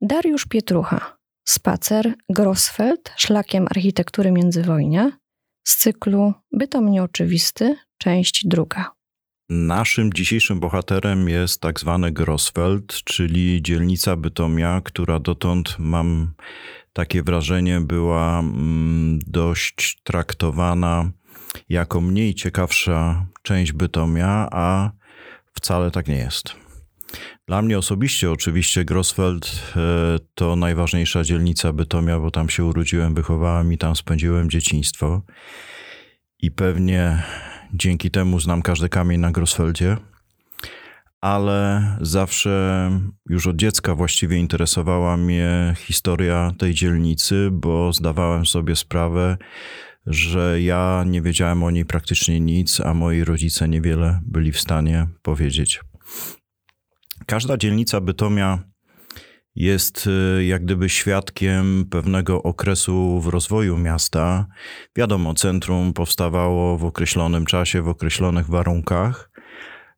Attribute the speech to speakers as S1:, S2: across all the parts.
S1: Dariusz Pietrucha. Spacer Grossfeld szlakiem architektury międzywojnia z cyklu Bytom nieoczywisty, część druga.
S2: Naszym dzisiejszym bohaterem jest tak zwany Grossfeld, czyli dzielnica Bytomia, która dotąd mam takie wrażenie była mm, dość traktowana jako mniej ciekawsza część Bytomia, a wcale tak nie jest. Dla mnie osobiście oczywiście Grossfeld e, to najważniejsza dzielnica Bytomia, bo tam się urodziłem, wychowałem i tam spędziłem dzieciństwo. I pewnie dzięki temu znam każdy kamień na Grossfeldzie. Ale zawsze już od dziecka właściwie interesowała mnie historia tej dzielnicy, bo zdawałem sobie sprawę, że ja nie wiedziałem o niej praktycznie nic, a moi rodzice niewiele byli w stanie powiedzieć. Każda dzielnica Bytomia jest y, jak gdyby świadkiem pewnego okresu w rozwoju miasta. Wiadomo, centrum powstawało w określonym czasie, w określonych warunkach.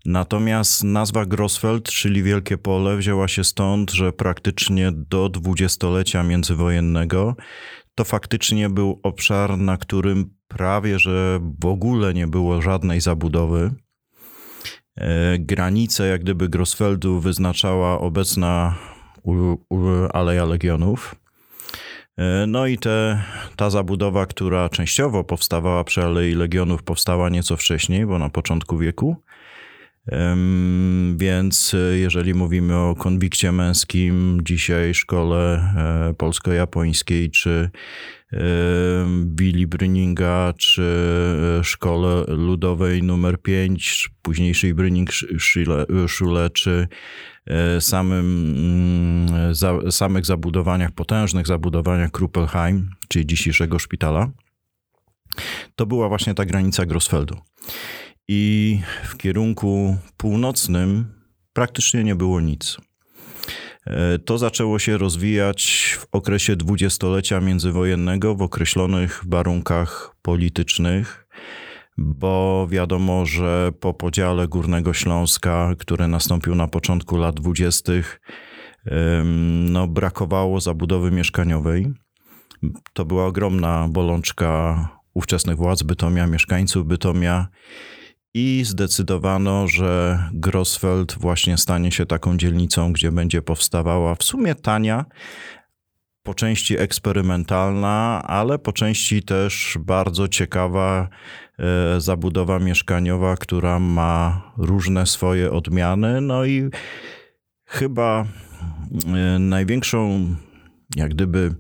S2: Natomiast nazwa Grossfeld, czyli Wielkie Pole, wzięła się stąd, że praktycznie do dwudziestolecia międzywojennego to faktycznie był obszar, na którym prawie że w ogóle nie było żadnej zabudowy. E, granice jak gdyby Grossfeldu wyznaczała obecna Aleja Legionów. E, no i te, ta zabudowa, która częściowo powstawała przy Alei Legionów, powstała nieco wcześniej, bo na początku wieku. Więc e, jeżeli mówimy o konwikcie męskim, dzisiaj szkole polsko-japońskiej, czy Billy Bryninga, czy e, szkole ludowej numer 5, późniejszej Bryning Schule, czy e, samym, mm, za, samych zabudowaniach, potężnych zabudowaniach Kruppelheim, czyli dzisiejszego szpitala, to była właśnie ta granica Grossfeldu. I w kierunku północnym praktycznie nie było nic. E, to zaczęło się rozwijać w okresie dwudziestolecia międzywojennego w określonych warunkach politycznych, bo wiadomo, że po podziale Górnego Śląska, który nastąpił na początku lat dwudziestych, no, brakowało zabudowy mieszkaniowej. To była ogromna bolączka ówczesnych władz Bytomia, mieszkańców Bytomia i zdecydowano, że Grossfeld właśnie stanie się taką dzielnicą, gdzie będzie powstawała w sumie tania, po części eksperymentalna, ale po części też bardzo ciekawa e, zabudowa mieszkaniowa, która ma różne swoje odmiany. No i chyba e, największą, jak gdyby,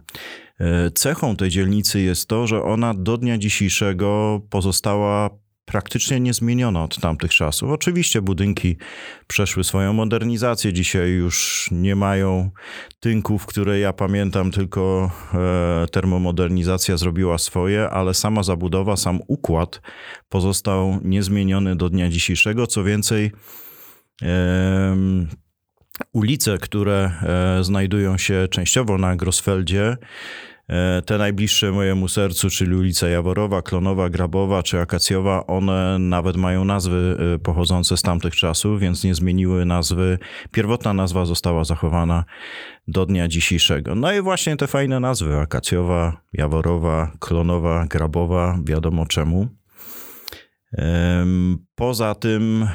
S2: e, cechą tej dzielnicy jest to, że ona do dnia dzisiejszego pozostała praktycznie niezmieniona od tamtych czasów. Oczywiście budynki przeszły swoją modernizację, dzisiaj już nie mają tynków, które ja pamiętam, tylko e, termomodernizacja zrobiła swoje, ale sama zabudowa, sam układ pozostał niezmieniony do dnia dzisiejszego. Co więcej, ulice, które e, znajdują się częściowo na Grossfeldzie, E, te najbliższe mojemu sercu, czyli ulica Jaworowa, Klonowa, Grabowa czy Akacjowa, one nawet mają nazwy e, pochodzące z tamtych czasów, więc nie zmieniły nazwy. Pierwotna nazwa została zachowana do dnia dzisiejszego. No i właśnie te fajne nazwy, Akacjowa, Jaworowa, Klonowa, Grabowa, wiadomo czemu. Poza tym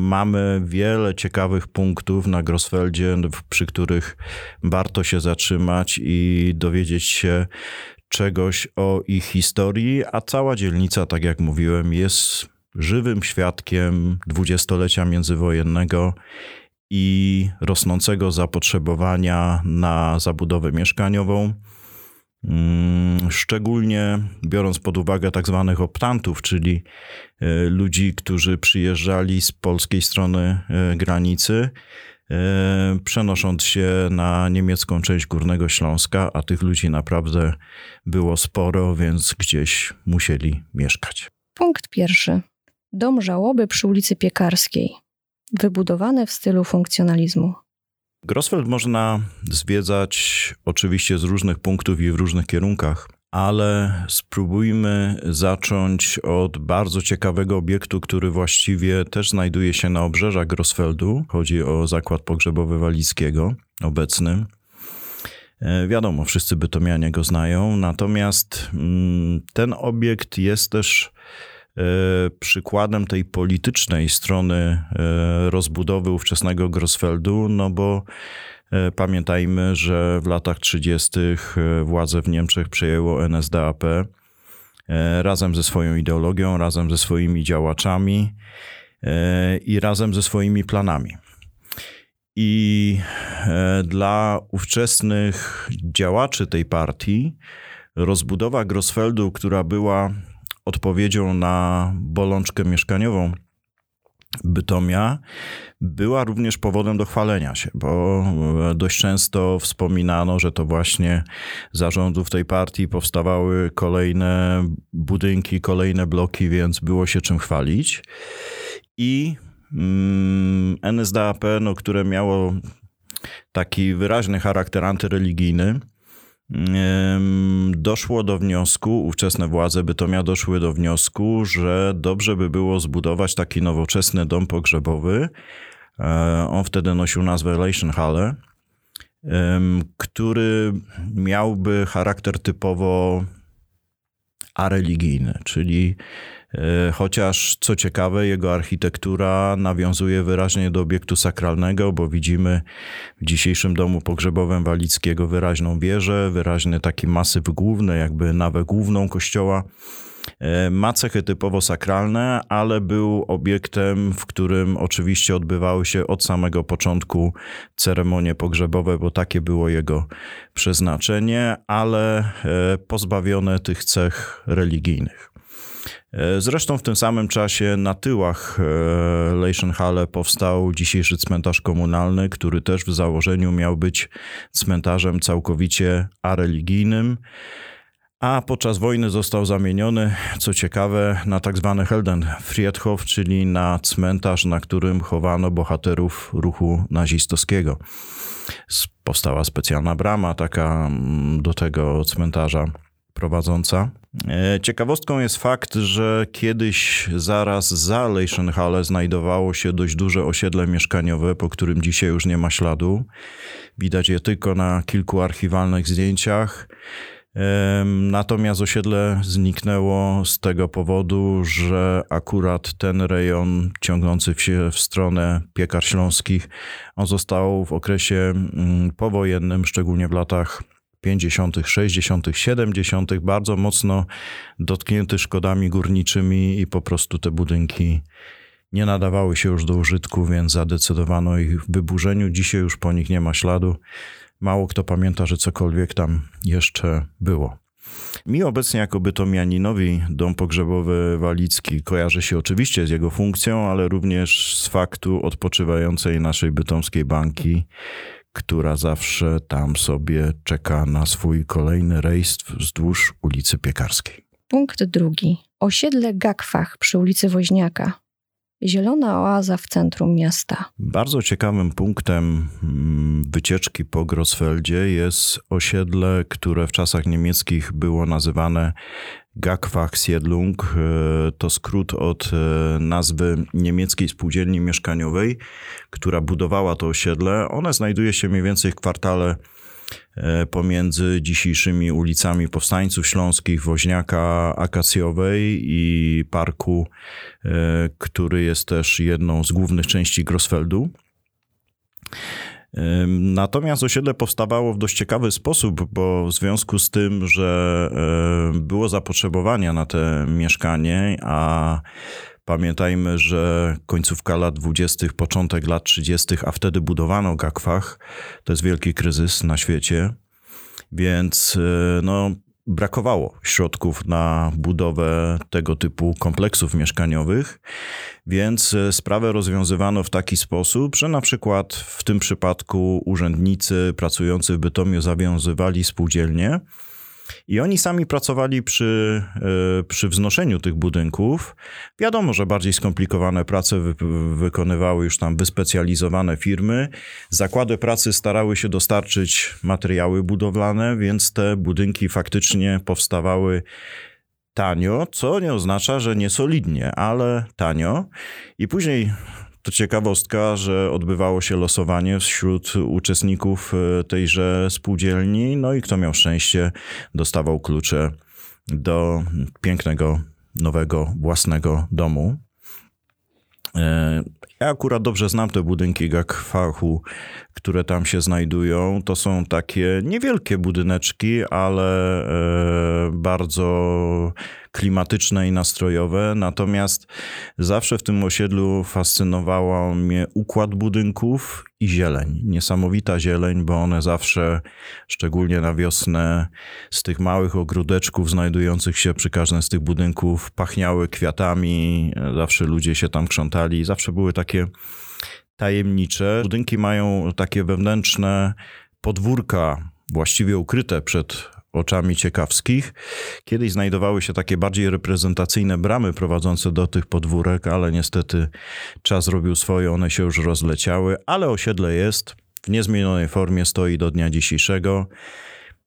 S2: mamy wiele ciekawych punktów na Grossfeldzie, przy których warto się zatrzymać i dowiedzieć się czegoś o ich historii, a cała dzielnica, tak jak mówiłem, jest żywym świadkiem dwudziestolecia międzywojennego i rosnącego zapotrzebowania na zabudowę mieszkaniową. Mm, szczególnie biorąc pod uwagę tak zwanych optantów, czyli e, ludzi, którzy przyjeżdżali z polskiej strony e, granicy, e, przenosząc się na niemiecką część Górnego Śląska, a tych ludzi naprawdę było sporo, więc gdzieś musieli mieszkać.
S1: Punkt pierwszy. Dom żałoby przy ulicy Piekarskiej, wybudowane w stylu funkcjonalizmu.
S2: Grossfeld można zwiedzać oczywiście z różnych punktów i w różnych kierunkach. ale spróbujmy zacząć od bardzo ciekawego obiektu, który właściwie też znajduje się na obrzeżach Grosfeldu. Chodzi o zakład pogrzebowy Walickiego obecny. E, wiadomo, wszyscy bytomianie go znają, natomiast mm, ten obiekt jest też przykładem tej politycznej strony e, rozbudowy ówczesnego Grosfeldu, no bo pamiętajmy, że w latach 30. władze w Niemczech przejęło NSDAP razem ze swoją ideologią, razem ze swoimi działaczami i razem ze swoimi planami. I e, dla ówczesnych działaczy tej partii rozbudowa Grosfeldu, która była odpowiedzią na bolączkę mieszkaniową Bytomia, była również powodem do chwalenia się, bo e, dość często wspominano, że to właśnie zarządów tej partii powstawały kolejne budynki, kolejne bloki, więc było się czym chwalić. I Mm, NSDAP, no, które miało taki wyraźny charakter antyreligijny, doszło do wniosku, ówczesne władze Bytomia doszły do wniosku, że dobrze by było zbudować taki nowoczesny dom pogrzebowy. E, on wtedy nosił nazwę Leichenhalle, który miałby charakter typowo areligijny, czyli chociaż co ciekawe, jego architektura nawiązuje wyraźnie do obiektu sakralnego, bo widzimy w dzisiejszym domu pogrzebowym Walickiego wyraźną wieżę, wyraźny taki masyw główny, jakby nawę główną kościoła. E, ma cechy typowo sakralne, ale był obiektem, w którym oczywiście odbywały się od samego początku ceremonie pogrzebowe, bo takie było jego przeznaczenie, ale e, pozbawione tych cech religijnych. E, zresztą w tym samym czasie na tyłach e, Leichenhalle powstał dzisiejszy cmentarz komunalny, który też w założeniu miał być cmentarzem całkowicie areligijnym, a podczas wojny został zamieniony, co ciekawe, na tak zwany Heldenfriedhof, czyli na cmentarz, na którym chowano bohaterów ruchu nazistowskiego. Powstała specjalna brama taka mm, do tego cmentarza prowadząca. E, ciekawostką jest fakt, że kiedyś zaraz za Leichenhalle znajdowało się dość duże osiedle mieszkaniowe, po którym dzisiaj już nie ma śladu. Widać je tylko na kilku archiwalnych zdjęciach. Natomiast osiedle zniknęło z tego powodu, że akurat ten rejon ciągnący się w stronę piekar śląskich, on został w okresie mm, powojennym, szczególnie w latach 50., 60., 70., bardzo mocno dotknięty szkodami górniczymi i po prostu te budynki nie nadawały się już do użytku, więc zadecydowano o ich wyburzeniu. Dzisiaj już po nich nie ma śladu. Mało kto pamięta, że cokolwiek tam jeszcze było. Mi obecnie jako bytomianinowi dom pogrzebowy Walicki kojarzy się oczywiście z jego funkcją, ale również z faktu odpoczywającej naszej bytomskiej banki, która zawsze tam sobie czeka na swój kolejny rejs wzdłuż ulicy Piekarskiej.
S1: Punkt drugi. Osiedle Gakwach przy ulicy Woźniaka. Zielona oaza w centrum miasta.
S2: Bardzo ciekawym punktem mm, wycieczki po Grosfeldzie jest osiedle, które w czasach niemieckich było nazywane Gagfach-Siedlung. E, to skrót od e, nazwy niemieckiej spółdzielni mieszkaniowej, która budowała to osiedle. One znajduje się mniej więcej w kwartale pomiędzy dzisiejszymi ulicami Powstańców Śląskich, Woźniaka Akacjowej i parku, który jest też jedną z głównych części Grosfeldu. Natomiast osiedle powstawało w dość ciekawy sposób, bo w związku z tym, że było zapotrzebowanie na te mieszkanie, a Pamiętajmy, że końcówka lat 20., początek lat 30., a wtedy budowano gakwach. To jest wielki kryzys na świecie. Więc e, no, brakowało środków na budowę tego typu kompleksów mieszkaniowych, więc e, sprawę rozwiązywano w taki sposób, że na przykład w tym przypadku urzędnicy pracujący w Bytomiu zawiązywali spółdzielnie I oni sami pracowali przy, e, przy wznoszeniu tych budynków. Wiadomo, że bardziej skomplikowane prace wy, wykonywały już tam wyspecjalizowane firmy. Zakłady pracy starały się dostarczyć materiały budowlane, więc te budynki faktycznie powstawały tanio, co nie oznacza, że nie solidnie, ale tanio. I później to ciekawostka, że odbywało się losowanie wśród uczestników e, tejże spółdzielni, no i kto miał szczęście, dostawał klucze do pięknego, nowego, własnego domu. E, ja akurat dobrze znam te budynki Gakfachu, które tam się znajdują. To są takie niewielkie budyneczki, ale e, bardzo klimatyczne i nastrojowe. Natomiast zawsze w tym osiedlu fascynował mnie układ budynków i zieleń. Niesamowita zieleń, bo one zawsze, szczególnie na wiosnę, z tych małych ogródeczków znajdujących się przy każdym z tych budynków, pachniały kwiatami. Zawsze ludzie się tam krzątali. Zawsze były takie tajemnicze. Budynki mają takie wewnętrzne podwórka, właściwie ukryte przed oczami ciekawskich. Kiedyś znajdowały się takie bardziej reprezentacyjne bramy prowadzące do tych podwórek, ale niestety czas robił swoje, one się już rozleciały, ale osiedle jest, w niezmienionej formie stoi do dnia dzisiejszego.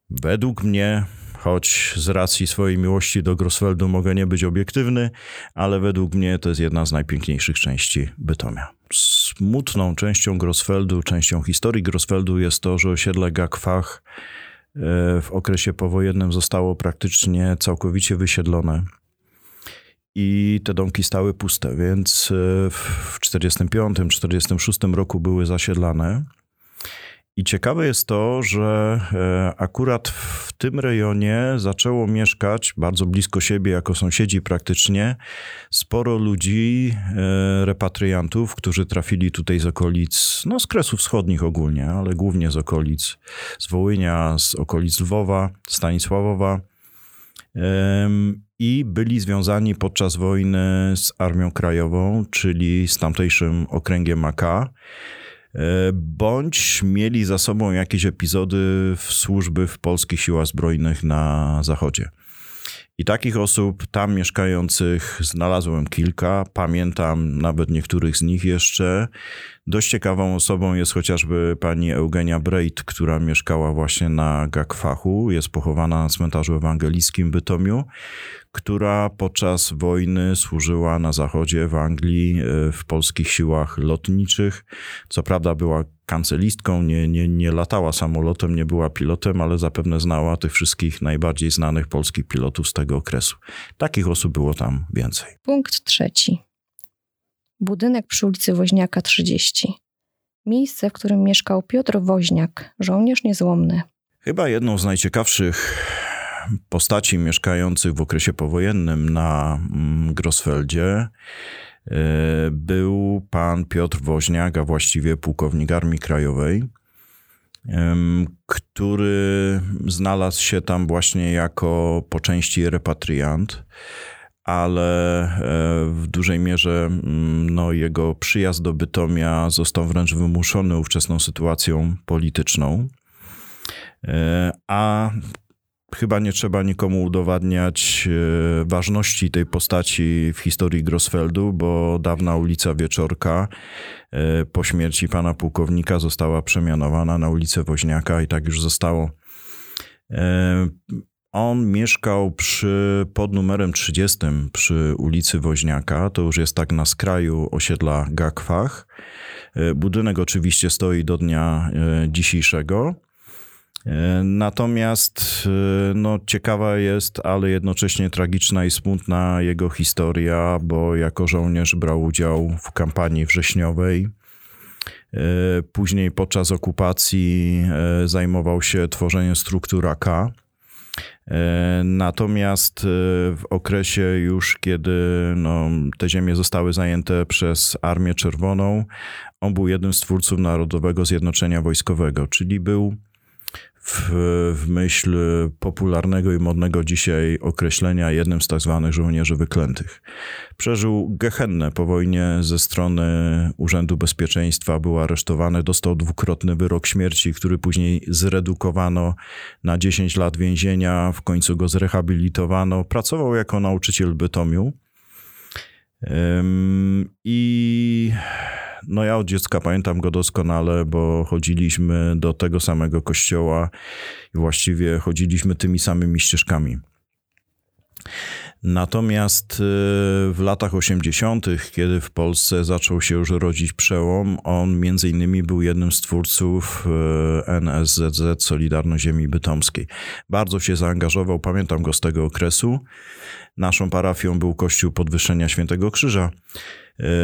S2: Według mnie choć z racji swojej miłości do Grosfeldu mogę nie być obiektywny, ale według mnie to jest jedna z najpiękniejszych części Bytomia. Smutną częścią Grosfeldu, częścią historii Grosfeldu jest to, że osiedle Gakfach e, w okresie powojennym zostało praktycznie całkowicie wysiedlone i te domki stały puste, więc e, w 1945-1946 roku były zasiedlane. I ciekawe jest to, że e, akurat w tym rejonie zaczęło mieszkać bardzo blisko siebie, jako sąsiedzi praktycznie, sporo ludzi, e, repatriantów, którzy trafili tutaj z okolic, no z Kresów Wschodnich ogólnie, ale głównie z okolic z Wołynia, z okolic Lwowa, Stanisławowa i byli związani podczas wojny z Armią Krajową, czyli z tamtejszym okręgiem AK. E, bądź mieli za sobą jakieś epizody w służby w polskich siłach zbrojnych na zachodzie. I takich osób tam mieszkających znalazłem kilka, pamiętam nawet niektórych z nich jeszcze. Dość ciekawą osobą jest chociażby pani Eugenia Breit, która mieszkała właśnie na Gakwachu, jest pochowana na cmentarzu ewangelickim w Bytomiu, która podczas wojny służyła na zachodzie w Anglii e, w polskich siłach lotniczych. Co prawda była kancelistką, nie, nie, nie latała samolotem, nie była pilotem, ale zapewne znała tych wszystkich najbardziej znanych polskich pilotów z tego okresu. Takich osób było tam więcej.
S1: Punkt trzeci. Budynek przy ulicy Woźniaka 30. Miejsce, w którym mieszkał Piotr Woźniak, żołnierz niezłomny.
S2: Chyba jedną z najciekawszych postaci mieszkających w okresie powojennym na mm, Grosfeldzie e, był pan Piotr Woźniak, a właściwie pułkownik Armii Krajowej, który znalazł się tam właśnie jako po części repatriant, ale e, w dużej mierze mm, no, jego przyjazd do Bytomia został wręcz wymuszony ówczesną sytuacją polityczną. E, a chyba nie trzeba nikomu udowadniać e, ważności tej postaci w historii Grosfeldu, bo dawna ulica Wieczorka e, po śmierci pana pułkownika została przemianowana na ulicę Woźniaka i tak już zostało. E, on mieszkał przy, pod numerem 30 przy ulicy Woźniaka, to już jest tak na skraju osiedla Gakwach. Budynek oczywiście stoi do dnia dzisiejszego. E, natomiast e, no, ciekawa jest, ale jednocześnie tragiczna i smutna jego historia, bo jako żołnierz brał udział w kampanii wrześniowej. E, później podczas okupacji zajmował się tworzeniem struktur AK. Natomiast w okresie już, kiedy no, te ziemie zostały zajęte przez Armię Czerwoną, on był jednym z twórców Narodowego Zjednoczenia Wojskowego, czyli był w, w myśl popularnego i modnego dzisiaj określenia jednym z tak zwanych żołnierzy wyklętych. Przeżył gehennę po wojnie ze strony Urzędu Bezpieczeństwa, był aresztowany, dostał dwukrotny wyrok śmierci, który później zredukowano na 10 lat więzienia, w końcu go zrehabilitowano. Pracował jako nauczyciel Bytomiu. I no ja od dziecka pamiętam go doskonale, bo chodziliśmy do tego samego kościoła i właściwie chodziliśmy tymi samymi ścieżkami. Natomiast y, w latach 80., kiedy w Polsce zaczął się już rodzić przełom, on między innymi był jednym z twórców y, NSZZ Solidarność Ziemi Bytomskiej. Bardzo się zaangażował, pamiętam go z tego okresu. Naszą parafią był Kościół Podwyższenia Świętego Krzyża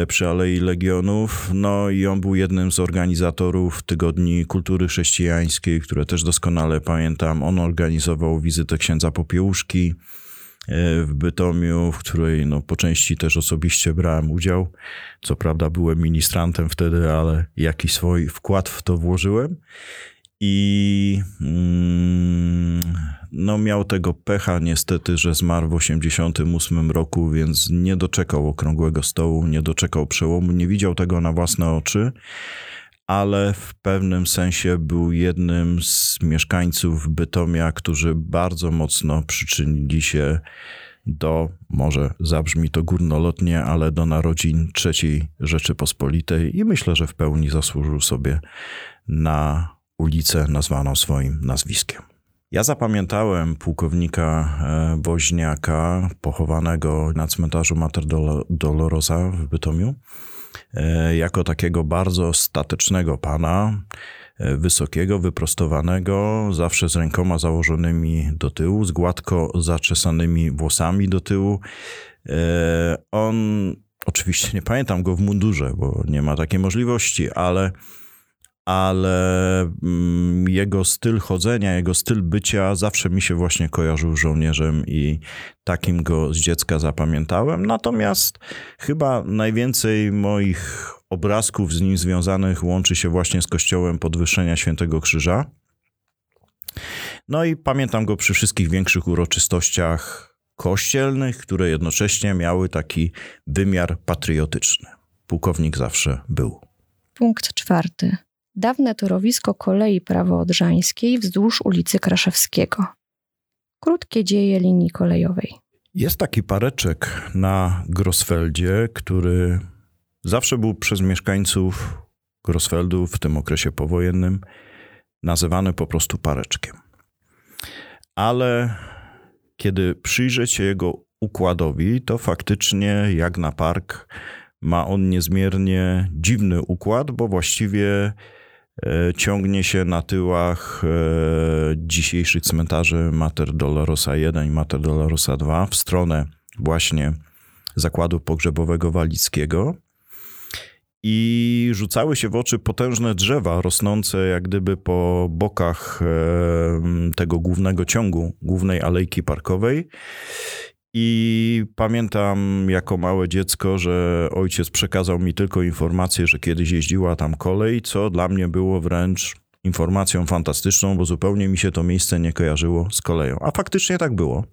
S2: przy Alei Legionów. No i on był jednym z organizatorów Tygodni Kultury Chrześcijańskiej, które też doskonale pamiętam. On organizował wizytę księdza Popiełuszki w Bytomiu, w której no, po części też osobiście brałem udział. Co prawda byłem ministrantem wtedy, ale jakiś swój wkład w to włożyłem. I mm, no, miał tego pecha niestety, że zmarł w 88 roku, więc nie doczekał okrągłego stołu, nie doczekał przełomu, nie widział tego na własne oczy ale w pewnym sensie był jednym z mieszkańców Bytomia, którzy bardzo mocno przyczynili się do, może zabrzmi to górnolotnie, ale do narodzin III Rzeczypospolitej i myślę, że w pełni zasłużył sobie na ulicę nazwaną swoim nazwiskiem. Ja zapamiętałem pułkownika e, Woźniaka, pochowanego na cmentarzu Mater Dolorosa w Bytomiu, E, jako takiego bardzo statecznego pana, e, wysokiego, wyprostowanego, zawsze z rękoma założonymi do tyłu, z gładko zaczesanymi włosami do tyłu. On, oczywiście nie pamiętam go w mundurze, bo nie ma takiej możliwości, ale ale mm, jego styl chodzenia, jego styl bycia zawsze mi się właśnie kojarzył żołnierzem i takim go z dziecka zapamiętałem. Natomiast chyba najwięcej moich obrazków z nim związanych łączy się właśnie z kościołem Podwyższenia Świętego Krzyża. No i pamiętam go przy wszystkich większych uroczystościach kościelnych, które jednocześnie miały taki wymiar patriotyczny. Pułkownik zawsze był.
S1: Punkt czwarty dawne torowisko kolei prawoodrzańskiej wzdłuż ulicy Kraszewskiego. Krótkie dzieje linii kolejowej.
S2: Jest taki pareczek na Grosfeldzie, który zawsze był przez mieszkańców Grosfeldu w tym okresie powojennym nazywany po prostu pareczkiem. Ale kiedy przyjrzeć się jego układowi, to faktycznie jak na park ma on niezmiernie dziwny układ, bo właściwie ciągnie się na tyłach e, dzisiejszych cmentarzy Mater Dolorosa 1 i Mater Dolorosa 2 w stronę właśnie zakładu pogrzebowego Walickiego. I rzucały się w oczy potężne drzewa rosnące jak gdyby po bokach e, tego głównego ciągu, głównej alejki parkowej. I pamiętam jako małe dziecko, że ojciec przekazał mi tylko informację, że kiedyś jeździła tam kolej, co dla mnie było wręcz informacją fantastyczną, bo zupełnie mi się to miejsce nie kojarzyło z koleją. A faktycznie tak było.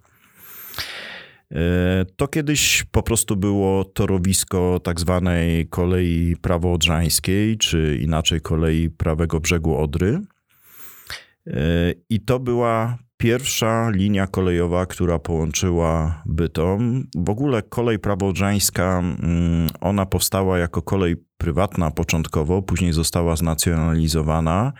S2: E, to kiedyś po prostu było torowisko tak zwanej kolei prawoodrzańskiej, czy inaczej kolei prawego brzegu Odry. E, I to była pierwsza linia kolejowa, która połączyła Bytom. W ogóle kolej prawoodrzańska, mm, ona powstała jako kolej prywatna początkowo, później została znacjonalizowana.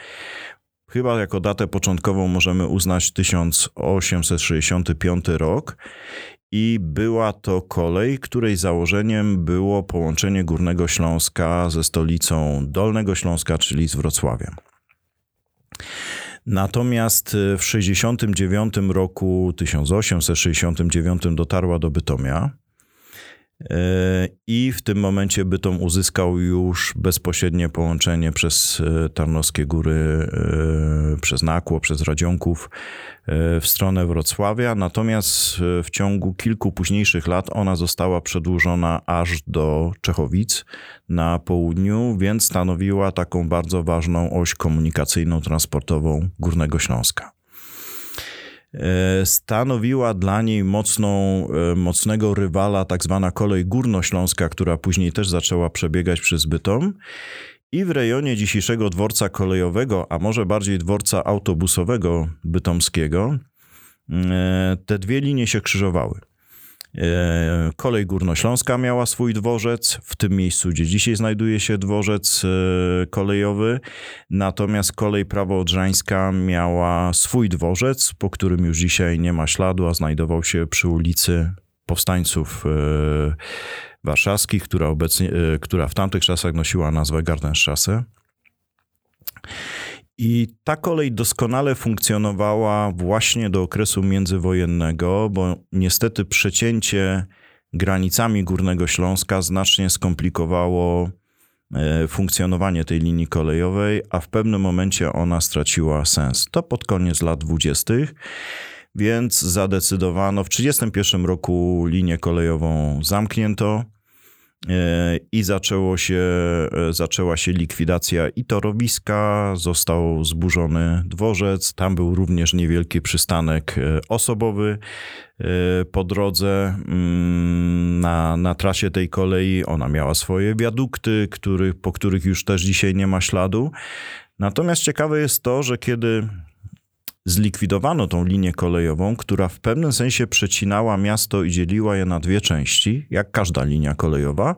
S2: Chyba jako datę początkową możemy uznać 1865 rok. I była to kolej, której założeniem było połączenie Górnego Śląska ze stolicą Dolnego Śląska, czyli z Wrocławiem. Natomiast y, w 69 roku, 1869 dotarła do Bytomia. I w tym momencie Bytom uzyskał już bezpośrednie połączenie przez Tarnowskie Góry, przez Nakło, przez Radzionków w stronę Wrocławia. Natomiast w ciągu kilku późniejszych lat ona została przedłużona aż do Czechowic na południu, więc stanowiła taką bardzo ważną oś komunikacyjną, transportową Górnego Śląska. E, stanowiła dla niej mocną, e, mocnego rywala tak zwana kolej górnośląska, która później też zaczęła przebiegać przez Bytom. I w rejonie dzisiejszego dworca kolejowego, a może bardziej dworca autobusowego bytomskiego, e, te dwie linie się krzyżowały. E, kolej Górnośląska miała swój dworzec, w tym miejscu, gdzie dzisiaj znajduje się dworzec e, kolejowy, natomiast kolej prawoodrzańska miała swój dworzec, po którym już dzisiaj nie ma śladu, a znajdował się przy ulicy Powstańców e, Warszawskich, która, obecnie, która w tamtych czasach nosiła nazwę Gartenstrasse. I ta kolej doskonale funkcjonowała właśnie do okresu międzywojennego, bo niestety przecięcie granicami Górnego Śląska znacznie skomplikowało e, funkcjonowanie tej linii kolejowej, a w pewnym momencie ona straciła sens. To pod koniec lat dwudziestych, więc zadecydowano, w 1931 roku linię kolejową zamknięto. E, i zaczęło się, e, zaczęła się likwidacja i torowiska, został zburzony dworzec, tam był również niewielki przystanek e, osobowy po drodze mm, na, na trasie tej kolei. Ona miała swoje wiadukty, który, po których już też dzisiaj nie ma śladu. Natomiast ciekawe jest to, że kiedy zlikwidowano tą linię kolejową, która w pewnym sensie przecinała miasto i dzieliła je na dwie części, jak każda linia kolejowa.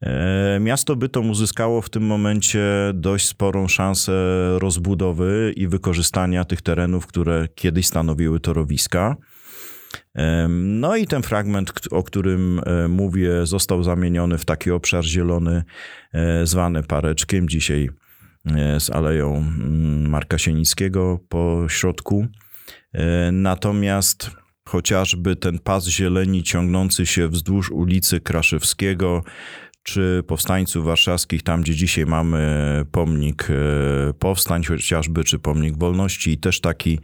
S2: E, miasto Bytom uzyskało w tym momencie dość sporą szansę rozbudowy i wykorzystania tych terenów, które kiedyś stanowiły torowiska. E, no i ten fragment, o którym e, mówię, został zamieniony w taki obszar zielony zwany Pareczkiem, dzisiaj z Aleją mm, Marka Sienickiego po środku. E, natomiast chociażby ten pas zieleni ciągnący się wzdłuż ulicy Kraszewskiego, czy powstańców warszawskich, tam gdzie dzisiaj mamy pomnik e, powstań chociażby, czy pomnik wolności i też taki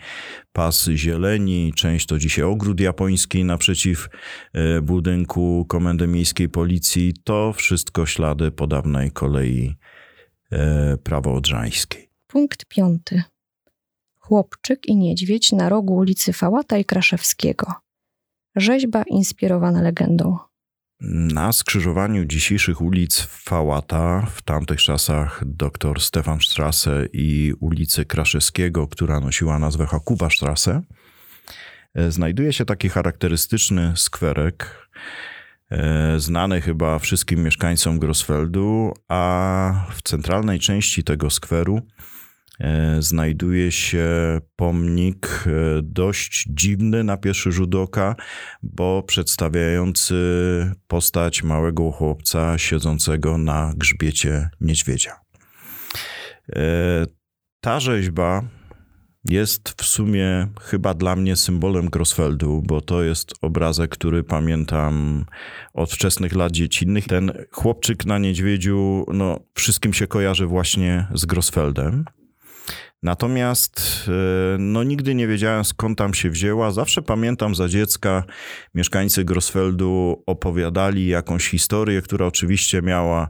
S2: pas zieleni, część to dzisiaj ogród japoński naprzeciw budynku Komendy Miejskiej Policji, to wszystko ślady po dawnej kolei. E, prawo odrzańskiej.
S1: Punkt piąty. Chłopczyk i niedźwiedź na rogu ulicy Fałata i Kraszewskiego. Rzeźba inspirowana legendą.
S2: Na skrzyżowaniu dzisiejszych ulic Fałata, w tamtych czasach dr Stefan Strasse i ulicy Kraszewskiego, która nosiła nazwę Hakuba Strasse, e, znajduje się taki charakterystyczny skwerek, E, znany chyba wszystkim mieszkańcom Grosfeldu, a w centralnej części tego skweru e, znajduje się pomnik e, dość dziwny na pierwszy rzut oka, bo przedstawiający postać małego chłopca siedzącego na grzbiecie niedźwiedzia. Ta rzeźba jest w sumie chyba dla mnie symbolem Grosfeldu, bo to jest obrazek, który pamiętam od wczesnych lat dziecinnych. Ten chłopczyk na niedźwiedziu, no, wszystkim się kojarzy właśnie z Grosfeldem. Natomiast e, no, nigdy nie wiedziałem skąd tam się wzięła. Zawsze pamiętam za dziecka mieszkańcy Grosfeldu opowiadali jakąś historię, która oczywiście miała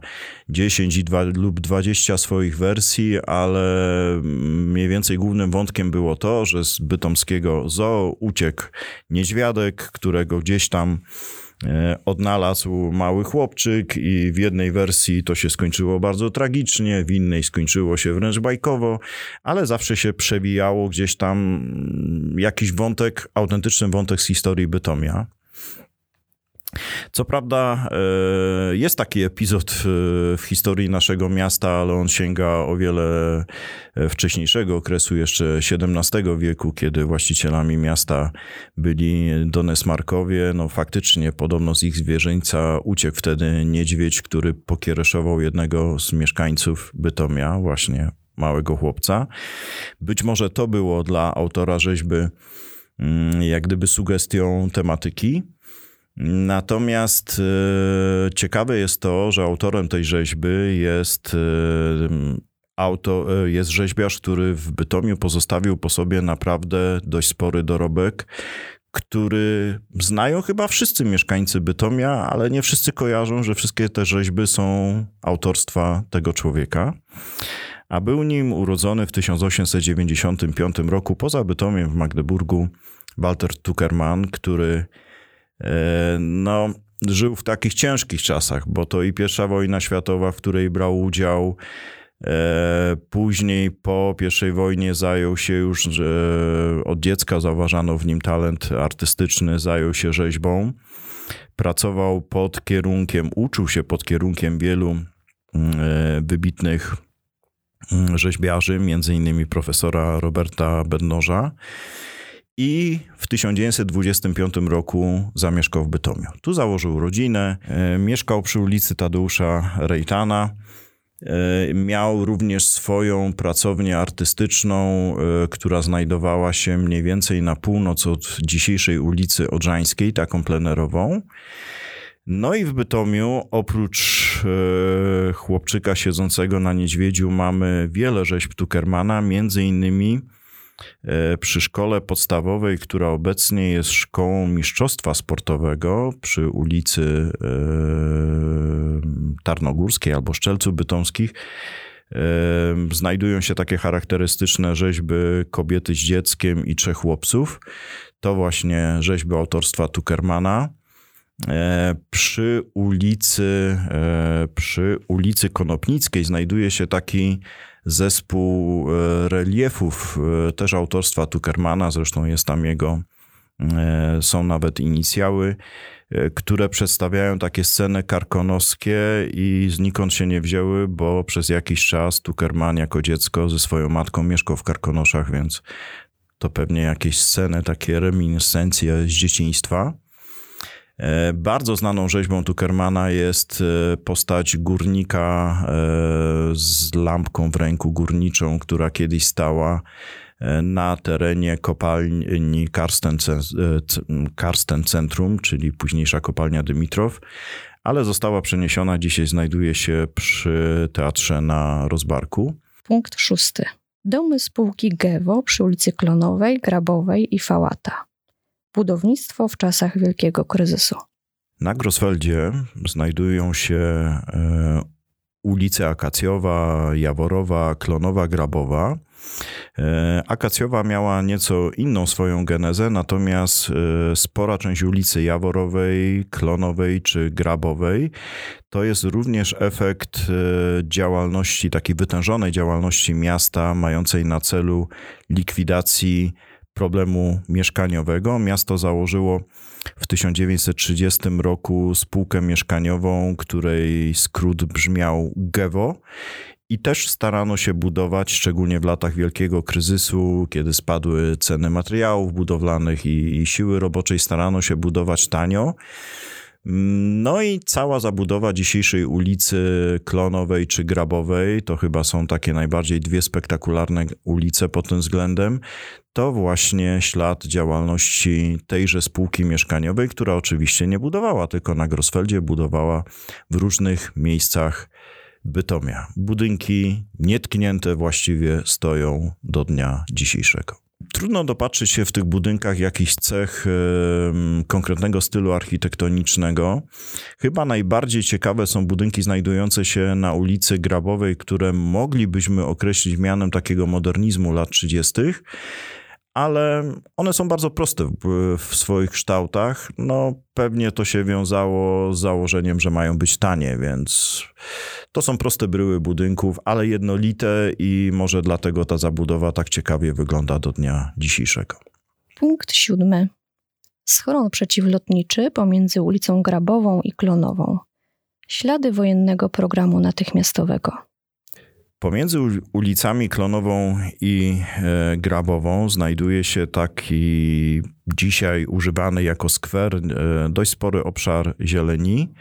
S2: 10 i 2, lub 20 swoich wersji, ale mniej więcej głównym wątkiem było to, że z bytomskiego zoo uciekł niedźwiadek, którego gdzieś tam odnalazł mały chłopczyk i w jednej wersji to się skończyło bardzo tragicznie, w innej skończyło się wręcz bajkowo, ale zawsze się przewijało gdzieś tam mm, jakiś wątek, autentyczny wątek z historii Bytomia. Co prawda e, jest taki epizod w historii naszego miasta, ale on sięga o wiele e, wcześniejszego okresu, jeszcze XVII wieku, kiedy właścicielami miasta byli Donesmarkowie. No faktycznie podobno z ich zwierzyńca uciekł wtedy niedźwiedź, który pokiereszował jednego z mieszkańców Bytomia, właśnie małego chłopca. Być może to było dla autora rzeźby mm, jak gdyby sugestią tematyki. Natomiast e, ciekawe jest to, że autorem tej rzeźby jest, e, auto, e, jest rzeźbiarz, który w Bytomiu pozostawił po sobie naprawdę dość spory dorobek, który znają chyba wszyscy mieszkańcy Bytomia, ale nie wszyscy kojarzą, że wszystkie te rzeźby są autorstwa tego człowieka. A był nim urodzony w 1895 roku poza Bytomiem w Magdeburgu Walter Tuckerman, który no, żył w takich ciężkich czasach, bo to i pierwsza wojna światowa, w której brał udział, e, Później po I wojnie zajął się już, od dziecka zauważano w nim talent artystyczny, zajął się rzeźbą. Pracował pod kierunkiem, uczył się pod kierunkiem wielu mm, e, wybitnych mm, rzeźbiarzy, między innymi profesora Roberta Bednoża i w 1925 roku zamieszkał w Bytomiu. Tu założył rodzinę, e, mieszkał przy ulicy Tadeusza Rejtana. E, miał również swoją pracownię artystyczną, e, która znajdowała się mniej więcej na północ od dzisiejszej ulicy Odrzańskiej, taką plenerową. No i w Bytomiu oprócz chłopczyka siedzącego na niedźwiedziu mamy wiele rzeźb Tukermana, między innymi przy szkole podstawowej, która obecnie jest szkołą mistrzostwa sportowego przy ulicy e, Tarnogórskiej albo Szczelców Bytomskich, e, znajdują się takie charakterystyczne rzeźby kobiety z dzieckiem i trzech chłopców. To właśnie rzeźby autorstwa Tuckermana. Przy ulicy, przy ulicy Konopnickiej znajduje się taki zespół e, reliefów, e, też autorstwa Tuckermana, zresztą jest tam jego, e, są nawet inicjały, które przedstawiają takie sceny karkonoskie i znikąd się nie wzięły, bo przez jakiś czas Tuckerman jako dziecko ze swoją matką mieszkał w Karkonoszach, więc to pewnie jakieś sceny, takie reminiscencje z dzieciństwa. E, bardzo znaną rzeźbą Tuckermana jest e, postać górnika e, z lampką w ręku górniczą, która kiedyś stała na terenie kopalni Karsten, Karsten Centrum, czyli późniejsza kopalnia Dymitrow, ale została przeniesiona, dzisiaj znajduje się przy teatrze na Rozbarku.
S1: Punkt szósty. Domy spółki Gewo przy ulicy Klonowej, Grabowej i Fałata budownictwo w czasach wielkiego kryzysu.
S2: Na Grosfeldzie znajdują się e, ulice Akacjowa, Jaworowa, Klonowa, Grabowa. E, Akacjowa miała nieco inną swoją genezę, natomiast e, spora część ulicy Jaworowej, Klonowej czy Grabowej to jest również efekt działalności, takiej wytężonej działalności miasta, mającej na celu likwidacji problemu mieszkaniowego. Miasto założyło w 1930 roku spółkę mieszkaniową, której skrót brzmiał GEWO. I też starano się budować, szczególnie w latach wielkiego kryzysu, kiedy spadły ceny materiałów budowlanych i, i siły roboczej, starano się budować tanio. No i cała zabudowa dzisiejszej ulicy Klonowej czy Grabowej, to chyba są takie najbardziej dwie spektakularne ulice pod tym względem, to właśnie ślad działalności tejże spółki mieszkaniowej, która oczywiście nie budowała tylko na Grosfeldzie, budowała w różnych miejscach Bytomia. Budynki nietknięte właściwie stoją do dnia dzisiejszego. Trudno dopatrzyć się w tych budynkach jakichś cech konkretnego stylu architektonicznego. Chyba najbardziej ciekawe są budynki znajdujące się na ulicy Grabowej, które moglibyśmy określić mianem takiego modernizmu lat 30 ale one są bardzo proste w, w, swoich kształtach. No, pewnie to się wiązało z założeniem, że mają być tanie, więc to są proste bryły budynków, ale jednolite i może dlatego ta zabudowa tak ciekawie wygląda do dnia dzisiejszego.
S1: Punkt siódmy. Schron przeciwlotniczy pomiędzy ulicą Grabową i Klonową. Ślady wojennego programu natychmiastowego.
S2: Pomiędzy ulicami Klonową i e, Grabową znajduje się taki dzisiaj używany jako skwer e, dość spory obszar zieleni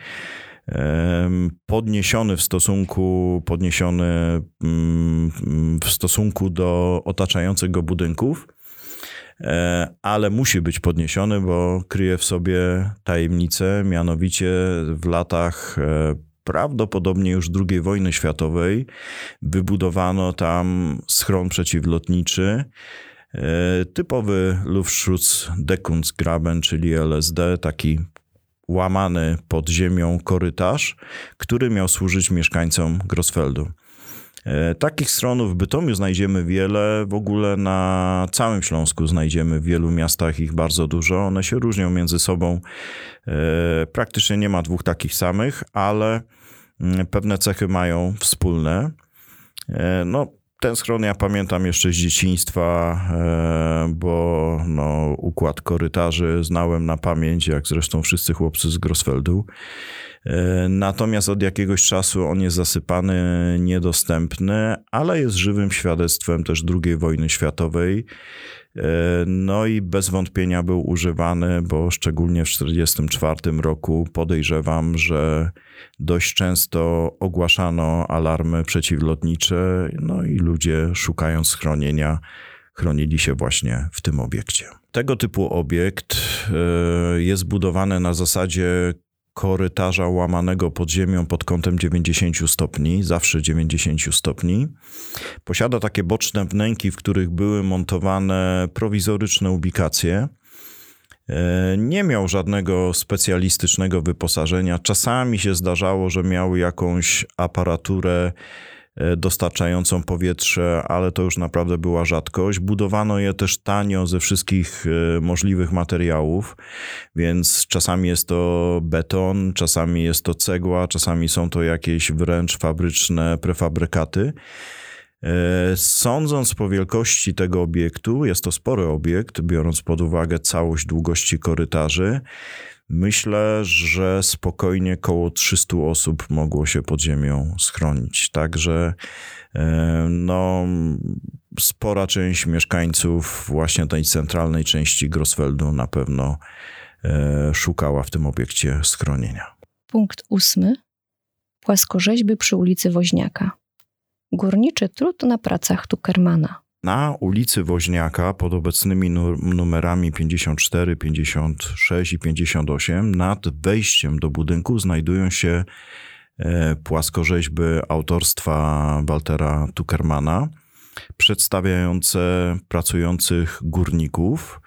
S2: podniesiony w stosunku, podniesiony mm, w stosunku do otaczających go budynków. ale musi być podniesiony, bo kryje w sobie tajemnicę, mianowicie w latach prawdopodobnie już II wojny światowej wybudowano tam schron przeciwlotniczy, typowy Luftschutzdeckungsgraben, czyli LSD, taki łamany pod ziemią korytarz, który miał służyć mieszkańcom Grosfeldu. E, takich stronów w Bytomiu znajdziemy wiele, w ogóle na całym Śląsku znajdziemy w wielu miastach ich bardzo dużo. One się różnią między sobą. E, praktycznie nie ma dwóch takich samych, ale pewne cechy mają wspólne. E, no, ten schron ja pamiętam jeszcze z dzieciństwa, e, bo no, układ korytarzy znałem na pamięć, jak zresztą wszyscy chłopcy z Grosfeldu. E, natomiast od jakiegoś czasu on jest zasypany, niedostępny, ale jest żywym świadectwem też II wojny światowej. E, no i bez wątpienia był używany, bo szczególnie w 1944 roku podejrzewam, że dość często ogłaszano alarmy przeciwlotnicze, no i ludzie szukając schronienia chronili się właśnie w tym obiekcie. Tego typu obiekt e, jest budowany na zasadzie korytarza łamanego pod ziemią pod kątem 90 stopni, zawsze 90 stopni. Posiada takie boczne wnęki, w których były montowane prowizoryczne ubikacje. E, nie miał żadnego specjalistycznego wyposażenia. Czasami się zdarzało, że miał jakąś aparaturę dostarczającą powietrze, ale to już naprawdę była rzadkość. Budowano je też tanio ze wszystkich e, możliwych materiałów, więc czasami jest to beton, czasami jest to cegła, czasami są to jakieś wręcz fabryczne prefabrykaty. E, sądząc po wielkości tego obiektu, jest to spory obiekt, biorąc pod uwagę całość długości korytarzy, Myślę, że spokojnie koło 300 osób mogło się pod ziemią schronić. Także e, no, spora część mieszkańców właśnie tej centralnej części Grosfeldu na pewno e, szukała w tym obiekcie schronienia.
S1: Punkt ósmy. Płaskorzeźby przy ulicy Woźniaka. Górniczy trud na pracach Tukermana.
S2: Na ulicy Woźniaka pod obecnymi numerami 54, 56 i 58 nad wejściem do budynku znajdują się e, płaskorzeźby autorstwa Waltera Tuckermana przedstawiające pracujących górników.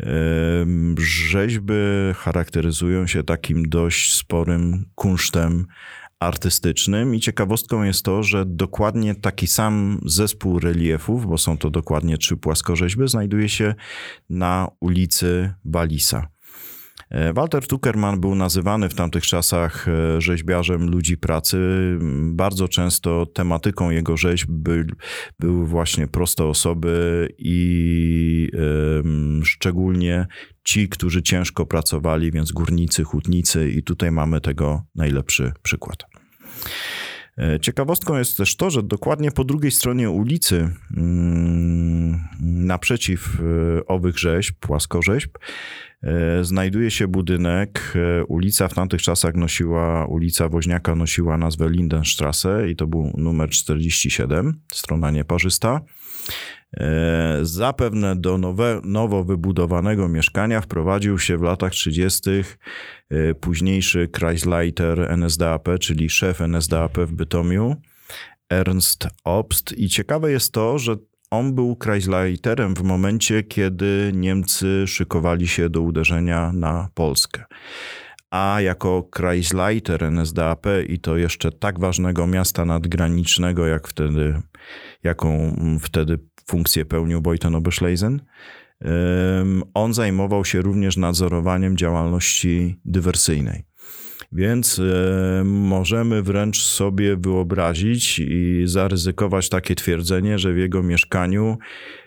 S2: E, rzeźby charakteryzują się takim dość sporym kunsztem artystycznym i ciekawostką jest to, że dokładnie taki sam zespół reliefów, bo są to dokładnie trzy płaskorzeźby, znajduje się na ulicy Balisa. E, Walter Tuckerman był nazywany w tamtych czasach e, rzeźbiarzem ludzi pracy. Bardzo często tematyką jego rzeźb by, były właśnie proste osoby i szczególnie ci, którzy ciężko pracowali, więc górnicy, hutnicy, i tutaj mamy tego najlepszy przykład. E, ciekawostką jest też to, że dokładnie po drugiej stronie ulicy, mm, naprzeciw e, owych rzeźb, płaskorzeźb, e, znajduje się budynek. Ulica w tamtych czasach nosiła, ulica Woźniaka nosiła nazwę Lindenstrasse i to był numer 47, strona nieparzysta. E, zapewne do nowe, nowo wybudowanego mieszkania wprowadził się w latach 30. E, późniejszy Kreisleiter NSDAP, czyli szef NSDAP w Bytomiu, Ernst Obst. I ciekawe jest to, że on był Kreisleiterem w momencie, kiedy Niemcy szykowali się do uderzenia na Polskę a jako Kreisleiter NSDAP i to jeszcze tak ważnego miasta nadgranicznego, jak wtedy, jaką wtedy funkcję pełnił Boyton Oberschleisen. On zajmował się również nadzorowaniem działalności dywersyjnej. Więc możemy wręcz sobie wyobrazić i zaryzykować takie twierdzenie, że w jego mieszkaniu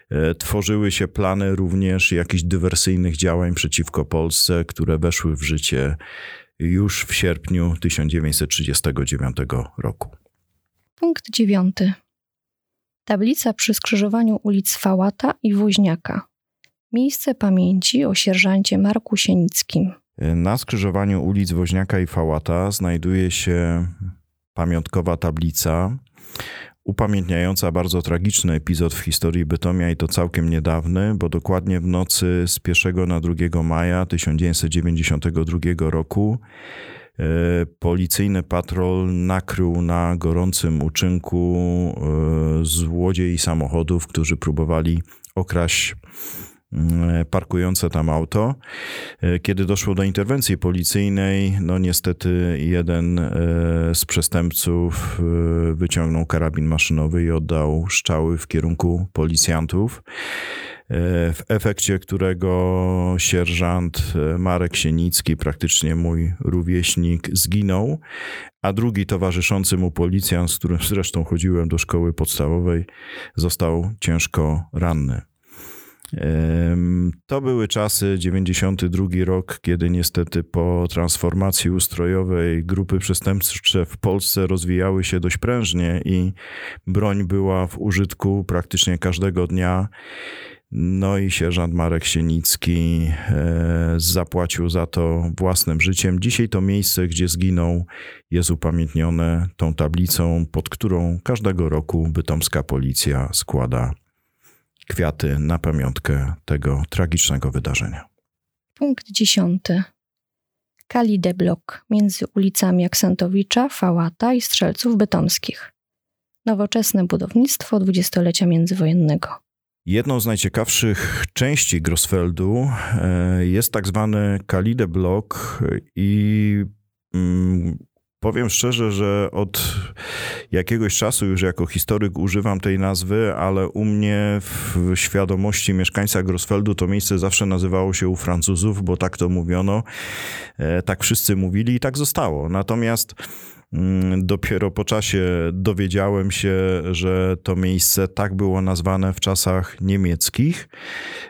S2: e, tworzyły się plany również jakichś dywersyjnych działań przeciwko Polsce, które weszły w życie już w sierpniu 1939 roku.
S1: Punkt dziewiąty. Tablica przy skrzyżowaniu ulic Fałata i Woźniaka. Miejsce pamięci o sierżancie Marku Sienickim.
S2: Na skrzyżowaniu ulic Woźniaka i Fałata znajduje się pamiątkowa tablica upamiętniająca bardzo tragiczny epizod w historii Bytomia i to całkiem niedawny, bo dokładnie w nocy z 1 na 2 maja 1992 roku policyjny patrol nakrył na gorącym uczynku e, złodziei samochodów, którzy próbowali okraść E, parkujące tam auto. E, kiedy doszło do interwencji policyjnej, no niestety jeden e, z przestępców wyciągnął karabin maszynowy i oddał szczały w kierunku policjantów w efekcie którego sierżant Marek Sienicki, praktycznie mój rówieśnik, zginął, a drugi towarzyszący mu policjant, z którym zresztą chodziłem do szkoły podstawowej, został ciężko ranny. To były czasy 92 rok, kiedy niestety po transformacji ustrojowej grupy przestępcze w Polsce rozwijały się dość prężnie i broń była w użytku praktycznie każdego dnia. No i sierżant Marek Sienicki e, zapłacił za to własnym życiem. Dzisiaj to miejsce, gdzie zginął, jest upamiętnione tą tablicą, pod którą każdego roku bytomska policja składa kwiaty na pamiątkę tego tragicznego wydarzenia.
S1: Punkt dziesiąty. Kali de Blok między ulicami Aksentowicza, Fałata i Strzelców Bytomskich. Nowoczesne budownictwo dwudziestolecia międzywojennego.
S2: Jedną z najciekawszych części Grossfeldu e, jest tak zwany Kalide Blok i mm, Powiem szczerze, że od jakiegoś czasu już jako historyk używam tej nazwy, ale u mnie w świadomości mieszkańca Grossfeldu to miejsce zawsze nazywało się u Francuzów, bo tak to mówiono, e, tak wszyscy mówili i tak zostało. Natomiast dopiero po czasie dowiedziałem się, że to miejsce tak było nazwane w czasach niemieckich.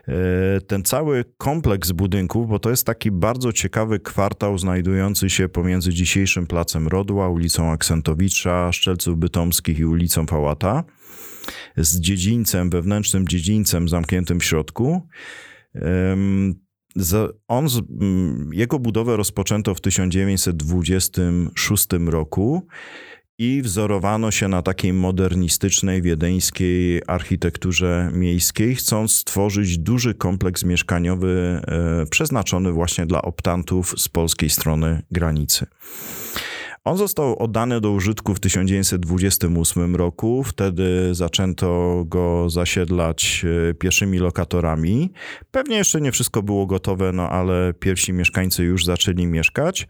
S2: E, ten cały kompleks budynków, bo to jest taki bardzo ciekawy kwartał znajdujący się pomiędzy dzisiejszym Placem Rodła, ulicą Aksentowicza, Szczelców Bytomskich i ulicą Pałata, z dziedzińcem, wewnętrznym dziedzińcem zamkniętym w środku. On, jego budowę rozpoczęto w 1926 roku i wzorowano się na takiej modernistycznej wiedeńskiej architekturze miejskiej, chcąc stworzyć duży kompleks mieszkaniowy e, przeznaczony właśnie dla optantów z polskiej strony granicy. On został oddany do użytku w 1928 roku. Wtedy zaczęto go zasiedlać e, pierwszymi lokatorami. Pewnie jeszcze nie wszystko było gotowe, no ale pierwsi mieszkańcy już zaczęli mieszkać.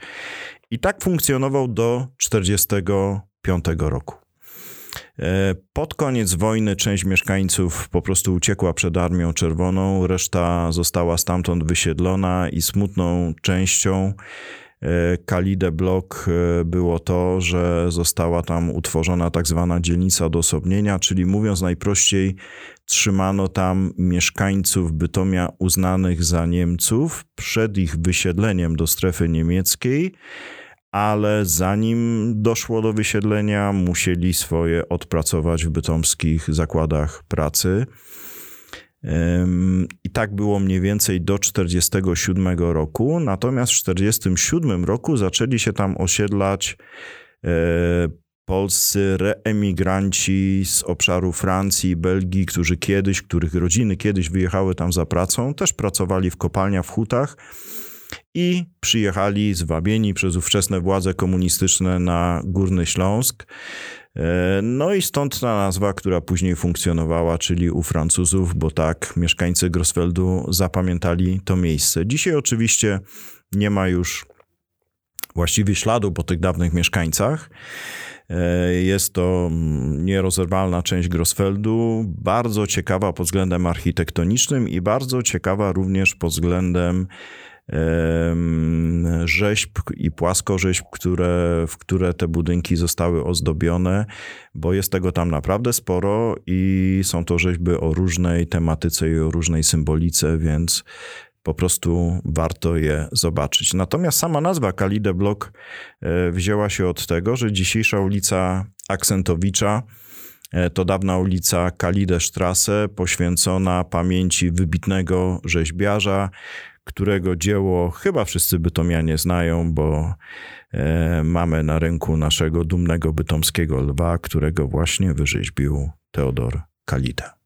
S2: I tak funkcjonował do 1945 roku. E, pod koniec wojny część mieszkańców po prostu uciekła przed Armią Czerwoną, reszta została stamtąd wysiedlona i smutną częścią E, Kalide Blok e, było to, że została tam utworzona tak zwana dzielnica odosobnienia, czyli mówiąc najprościej, trzymano tam mieszkańców Bytomia uznanych za Niemców przed ich wysiedleniem do strefy niemieckiej, ale zanim doszło do wysiedlenia, musieli swoje odpracować w bytomskich zakładach pracy. I tak było mniej więcej do 1947 roku. Natomiast w 1947 roku zaczęli się tam osiedlać e, polscy reemigranci z obszaru Francji i Belgii, którzy kiedyś, których rodziny kiedyś wyjechały tam za pracą, też pracowali w kopalniach, w hutach i przyjechali zwabieni przez ówczesne władze komunistyczne na Górny Śląsk. E, no i stąd ta nazwa, która później funkcjonowała, czyli u Francuzów, bo tak mieszkańcy Grossfeldu zapamiętali to miejsce. Dzisiaj oczywiście nie ma już właściwie śladu po tych dawnych mieszkańcach. E, jest to nierozerwalna część Grossfeldu, bardzo ciekawa pod względem architektonicznym i bardzo ciekawa również pod względem rzeźb i płaskorzeźb, które, w które te budynki zostały ozdobione, bo jest tego tam naprawdę sporo i są to rzeźby o różnej tematyce i o różnej symbolice, więc po prostu warto je zobaczyć. Natomiast sama nazwa Kalide Blok e, wzięła się od tego, że dzisiejsza ulica Aksentowicza e, to dawna ulica Kalide Strasse, poświęcona pamięci wybitnego rzeźbiarza, którego dzieło chyba wszyscy bytomianie znają, bo e, mamy na rynku naszego dumnego bytomskiego lwa, którego właśnie wyrzeźbił Teodor Kalita.